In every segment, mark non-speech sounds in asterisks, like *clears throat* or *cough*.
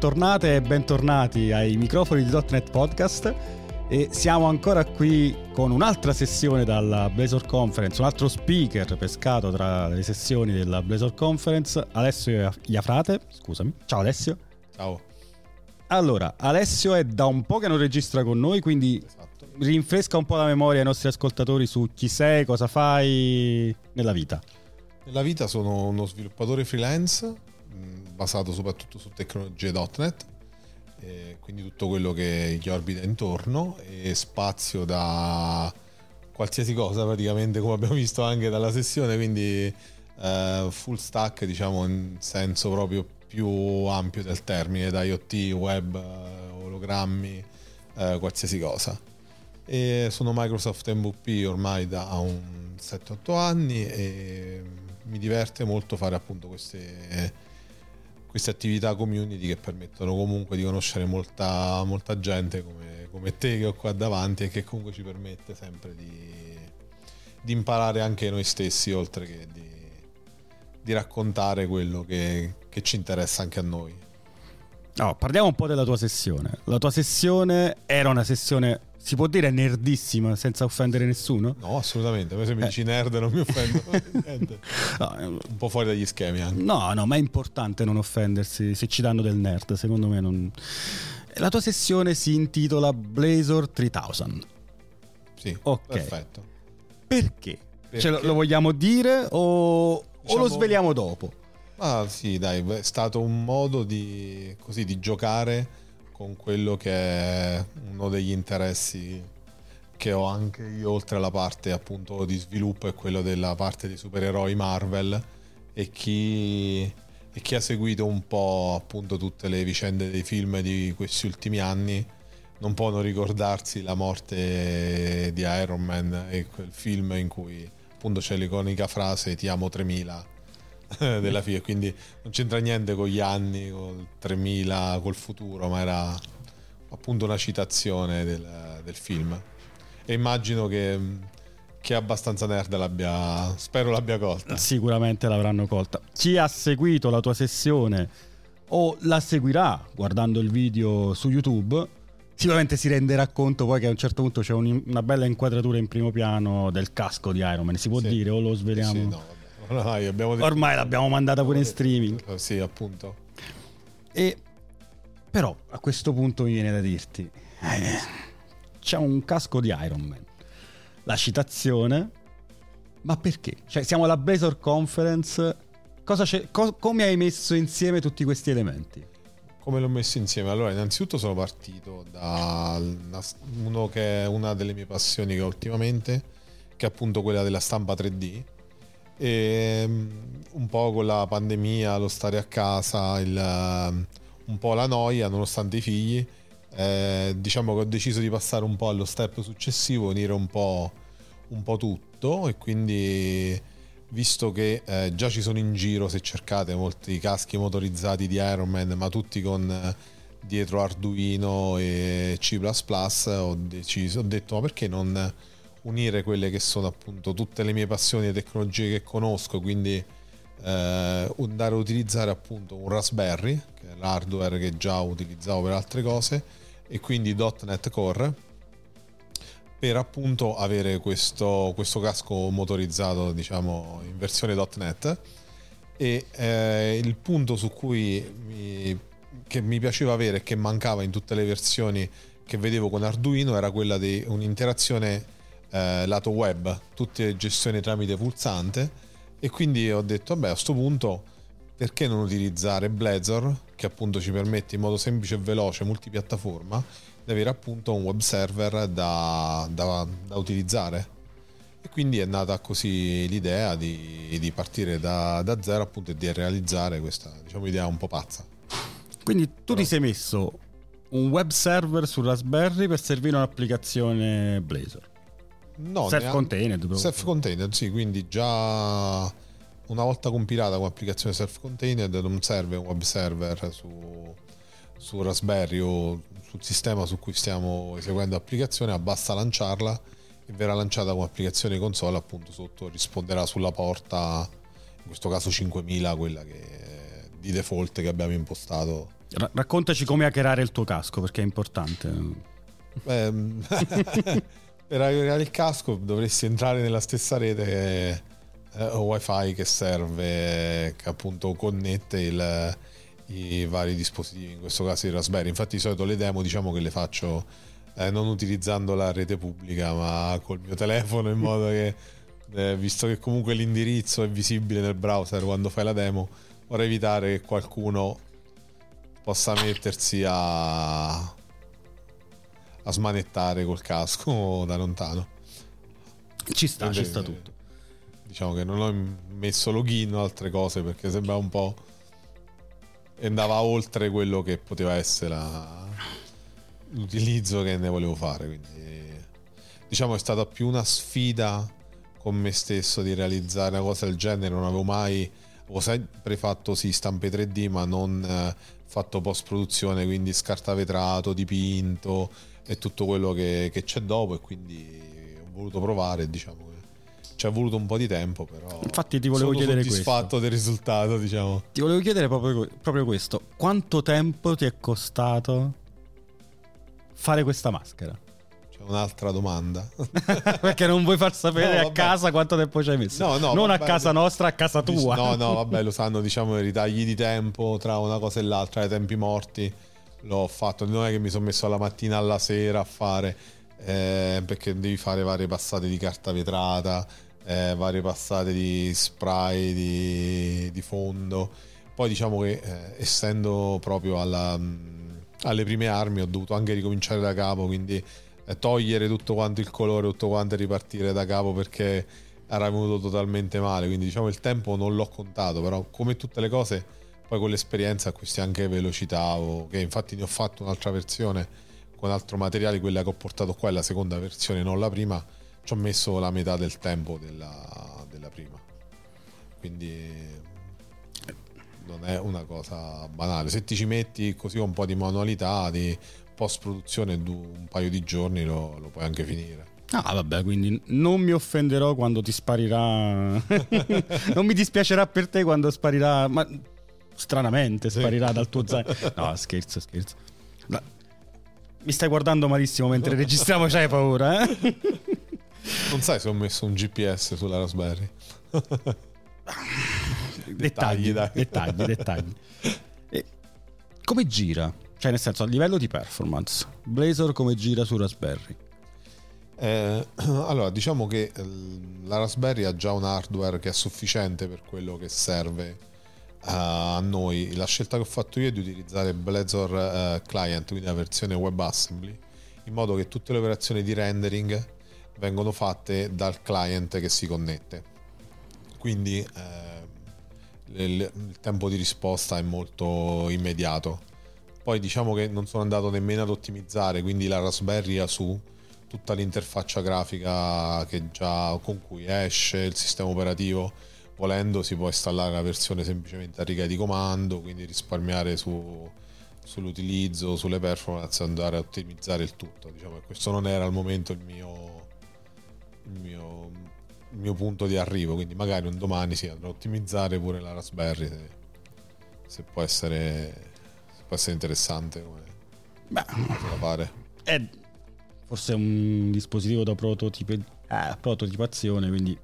Bentornate e bentornati ai microfoni di .NET Podcast e siamo ancora qui con un'altra sessione dalla Blazor Conference, un altro speaker pescato tra le sessioni della Blazor Conference, Alessio Iafrate, scusami. Ciao Alessio. Ciao. Allora, Alessio è da un po' che non registra con noi, quindi esatto. rinfresca un po' la memoria ai nostri ascoltatori su chi sei, cosa fai nella vita. Nella vita sono uno sviluppatore freelance basato soprattutto su tecnologie.NET, quindi tutto quello che gli orbita intorno e spazio da qualsiasi cosa praticamente come abbiamo visto anche dalla sessione, quindi eh, full stack diciamo in senso proprio più ampio del termine, da IoT, web, ologrammi, eh, qualsiasi cosa. E sono Microsoft MVP ormai da un 7-8 anni e mi diverte molto fare appunto queste queste attività community che permettono comunque di conoscere molta, molta gente come, come, te che ho qua davanti e che comunque ci permette sempre di, di imparare anche noi stessi oltre che di, di raccontare quello che, che, ci interessa anche a noi. No, parliamo un po' della tua sessione. La tua sessione era una sessione si può dire nerdissima senza offendere nessuno? No, assolutamente. Se mi eh. dici nerd non mi offendo. *laughs* no, eh, un po' fuori dagli schemi anche. No, no, ma è importante non offendersi se ci danno del nerd. Secondo me non... La tua sessione si intitola Blazor 3000. Sì, ok. Perfetto. Perché? Perché? Cioè, lo, vogliamo dire o, diciamo... o, lo diciamo- sveliamo dopo? Ah sì, dai, è stato un modo di, così, di giocare con quello che è uno degli interessi che ho anche io oltre alla parte appunto di sviluppo e quello della parte di supereroi Marvel e chi, e chi ha seguito un po' appunto tutte le vicende dei film di questi ultimi anni non può non ricordarsi la morte di Iron Man e quel film in cui appunto c'è l'iconica frase ti amo 3000 *laughs* della FIA, quindi non c'entra niente con gli anni, col 3000, col futuro, ma era appunto una citazione del, del film. E immagino che che è abbastanza nerd l'abbia spero l'abbia colta sicuramente l'avranno colta chi ha seguito la tua sessione o la seguirà guardando il video su youtube sicuramente si renderà conto poi che a un certo punto c'è un, una bella inquadratura in primo piano del casco di Iron Man si può sì. dire o lo sveliamo sì, no, *laughs* ormai, ormai l'abbiamo mandata pure in streaming. Sì, appunto. E però a questo punto mi viene da dirti, eh, c'è un casco di Iron Man. La citazione, ma perché? Cioè, siamo alla Blazor Conference. Co- come hai messo insieme tutti questi elementi? Come l'ho messo insieme? Allora, innanzitutto sono partito da uno che è una delle mie passioni che ho ultimamente, che è appunto quella della stampa 3D e mm, un po' con la pandemia, lo stare a casa, il, un po' la noia nonostante i figli, eh, diciamo che ho deciso di passare un po' allo step successivo, unire un po', un po tutto e quindi visto che eh, già ci sono in giro se cercate molti caschi motorizzati di Iron Man ma tutti con dietro Arduino e C++ ho, deciso, ho detto ma perché non unire quelle che sono appunto tutte le mie passioni e tecnologie che conosco, quindi eh, andare a utilizzare appunto un Raspberry, che è l'hardware che già utilizzavo per altre cose, e quindi .NET Core per appunto avere questo, questo casco motorizzato diciamo in versione .NET. E eh, il punto su cui mi, che mi piaceva avere e che mancava in tutte le versioni che vedevo con Arduino era quella di un'interazione eh, lato web, tutte gestioni tramite pulsante. E quindi ho detto vabbè a questo punto perché non utilizzare Blazor che appunto ci permette in modo semplice e veloce multipiattaforma di avere appunto un web server da, da, da utilizzare? E quindi è nata così l'idea di, di partire da, da, zero appunto e di realizzare questa diciamo, idea un po' pazza. Quindi tu Però... ti sei messo un web server su Raspberry per servire un'applicazione Blazor No, self-contained. Self-contained, sì, quindi già una volta compilata come applicazione self-contained non serve un web server su, su Raspberry o sul sistema su cui stiamo eseguendo l'applicazione, basta lanciarla e verrà lanciata come applicazione console, appunto sotto risponderà sulla porta, in questo caso 5000, quella che di default che abbiamo impostato. Ra- raccontaci come hackerare il tuo casco perché è importante. Beh, *laughs* *laughs* per hackerare il casco dovresti entrare nella stessa rete eh, wifi che serve, che appunto connette il, i vari dispositivi, in questo caso il Raspberry. Infatti di solito le demo diciamo che le faccio eh, non utilizzando la rete pubblica ma col mio telefono in modo che eh, visto che comunque l'indirizzo è visibile nel browser quando fai la demo, vorrei evitare che qualcuno possa mettersi a, a smanettare col casco da lontano. Ci sta, Quindi, ci sta tutto. Diciamo che non ho messo login o altre cose perché sembrava un po' andava oltre quello che poteva essere la, l'utilizzo che ne volevo fare. Quindi diciamo è stata più una sfida con me stesso di realizzare una cosa del genere. Non avevo mai, avevo sempre fatto sì, stampe 3D, ma non eh, fatto post produzione, quindi scartavetrato, dipinto e tutto quello che, che c'è dopo. E quindi ho voluto provare, diciamo ci è voluto un po' di tempo, però. Infatti, ti volevo sono chiedere soddisfatto questo. del risultato, diciamo. Ti volevo chiedere proprio, proprio questo: quanto tempo ti è costato fare questa maschera? Un'altra domanda. *laughs* Perché non vuoi far sapere no, a casa quanto tempo ci hai messo? No, no, non vabbè, a casa nostra, a casa tua. No, no, *laughs* vabbè, lo sanno, diciamo, i ritagli di tempo tra una cosa e l'altra, i tempi morti. L'ho fatto, non è che mi sono messo alla mattina alla sera a fare, eh, perché devi fare varie passate di carta vetrata, eh, varie passate di spray, di, di fondo. Poi diciamo che eh, essendo proprio alla, alle prime armi ho dovuto anche ricominciare da capo, quindi togliere tutto quanto il colore, tutto quanto e ripartire da capo perché era venuto totalmente male. Quindi diciamo il tempo non l'ho contato, però come tutte le cose poi con l'esperienza acquisti anche velocità, o, che infatti ne ho fatto un'altra versione con altro materiale, quella che ho portato qua è la seconda versione, non la prima, ci ho messo la metà del tempo della, della prima. Quindi non è una cosa banale. Se ti ci metti così un po' di manualità, di post produzione, un paio di giorni lo, lo puoi anche finire. Ah, vabbè, quindi non mi offenderò quando ti sparirà. *laughs* non mi dispiacerà per te quando sparirà. Ma stranamente sparirà sì. dal tuo zaino. No, scherzo, scherzo. No. Mi stai guardando malissimo mentre registriamo, c'hai paura, eh? *laughs* Non sai se ho messo un GPS sulla Raspberry. dettagli, dettagli, dettagli, dettagli. *laughs* E come gira? Cioè, nel senso, a livello di performance, Blazor come gira su Raspberry? Eh, *clears throat* allora, diciamo che eh, la Raspberry ha già un hardware che è sufficiente per quello che serve a noi. La scelta che ho fatto io è di utilizzare Blazor uh, Client, quindi la versione WebAssembly, in modo che tutte le operazioni di rendering vengono fatte dal client che si connette. Quindi eh, il tempo di risposta è molto immediato. Poi diciamo che non sono andato nemmeno ad ottimizzare, quindi la Raspberry ha su tutta l'interfaccia grafica già, con cui esce il sistema operativo. Volendo si può installare la versione semplicemente a riga di comando, quindi risparmiare su, sull'utilizzo, sulle performance, andare a ottimizzare il tutto. Diciamo che questo non era al momento il mio, il mio, il mio punto di arrivo, quindi magari un domani si andrà a ottimizzare pure la Raspberry se, se, può, essere, se può essere interessante come Beh, da fare. È forse un dispositivo da prototipo, eh, prototipazione, quindi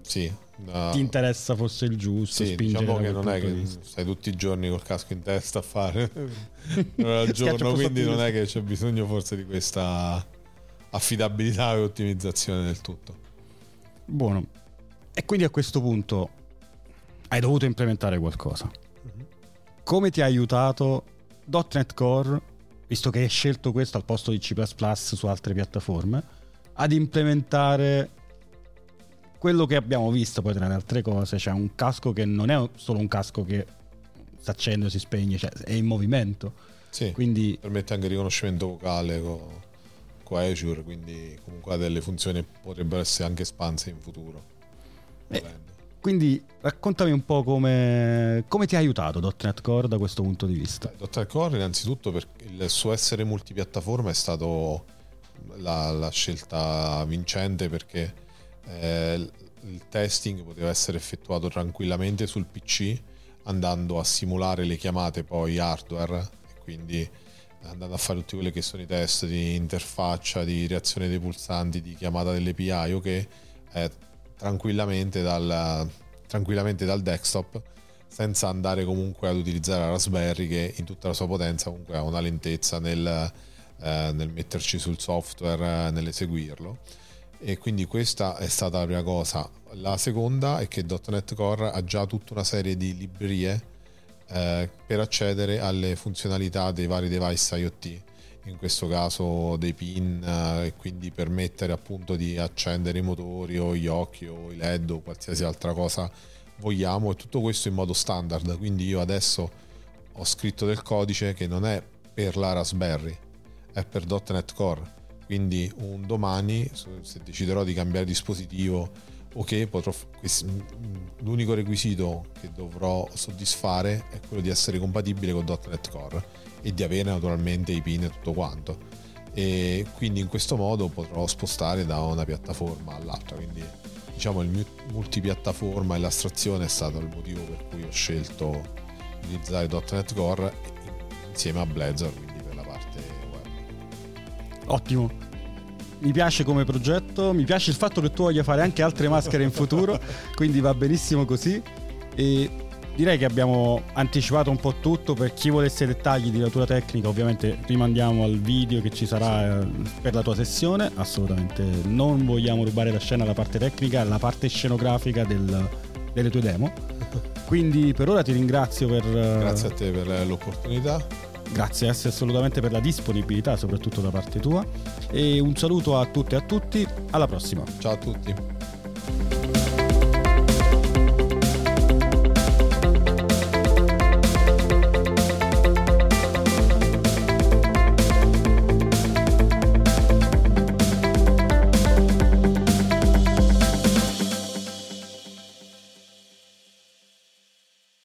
sì, da... ti interessa forse il giusto. Sì, diciamo che non è che stai tutti i giorni col casco in testa a fare *laughs* al giorno, quindi non è che c'è bisogno forse di questa affidabilità e ottimizzazione del tutto. Buono. E quindi a questo punto hai dovuto implementare qualcosa. Come ti ha aiutato .NET Core, visto che hai scelto questo al posto di C++ su altre piattaforme, ad implementare quello che abbiamo visto poi tra le altre cose, cioè un casco che non è solo un casco che si accende o si spegne, cioè è in movimento. Sì, Quindi permette anche il riconoscimento vocale con con Azure, quindi comunque ha delle funzioni che potrebbero essere anche espanse in futuro. Eh, quindi raccontami un po' come, come, ti ha aiutato .NET Core da questo punto di vista. .NET Core innanzitutto per il suo essere multipiattaforma è stato la, la scelta vincente perché eh, il testing poteva essere effettuato tranquillamente sul PC andando a simulare le chiamate poi hardware e quindi andando a fare tutti quelli che sono i test di interfaccia, di reazione dei pulsanti, di chiamata dell'API o che eh, tranquillamente, dal, tranquillamente dal desktop senza andare comunque ad utilizzare la Raspberry che in tutta la sua potenza comunque ha una lentezza nel, eh, nel metterci sul software, eh, nell'eseguirlo e quindi questa è stata la prima cosa. La seconda è che .NET Core ha già tutta una serie di librerie eh, per accedere alle funzionalità dei vari device IoT, in questo caso dei pin eh, e quindi permettere appunto di accendere i motori o gli occhi o i LED o qualsiasi altra cosa vogliamo e tutto questo in modo standard. Quindi io adesso ho scritto del codice che non è per la Raspberry, è per .NET Core. Quindi un domani, se deciderò di cambiare dispositivo ok, potrò, l'unico requisito che dovrò soddisfare è quello di essere compatibile con .NET Core e di avere naturalmente i pin e tutto quanto. E quindi in questo modo potrò spostare da una piattaforma all'altra. Quindi diciamo il multipiattaforma e l'astrazione è stato il motivo per cui ho scelto di utilizzare .NET Core insieme a Blazor, quindi per la parte web. Ottimo mi piace come progetto, mi piace il fatto che tu voglia fare anche altre maschere in futuro, *laughs* quindi va benissimo così. E direi che abbiamo anticipato un po' tutto. Per chi volesse dettagli di natura tecnica, ovviamente rimandiamo al video che ci sarà eh, per la tua sessione. Assolutamente non vogliamo rubare la scena alla parte tecnica, alla parte scenografica del, delle tue demo. Quindi per ora ti ringrazio per... Eh, Grazie a te per l'opportunità Grazie assolutamente per la disponibilità, soprattutto da parte tua. E un saluto a tutte e a tutti, alla prossima. Ciao a tutti.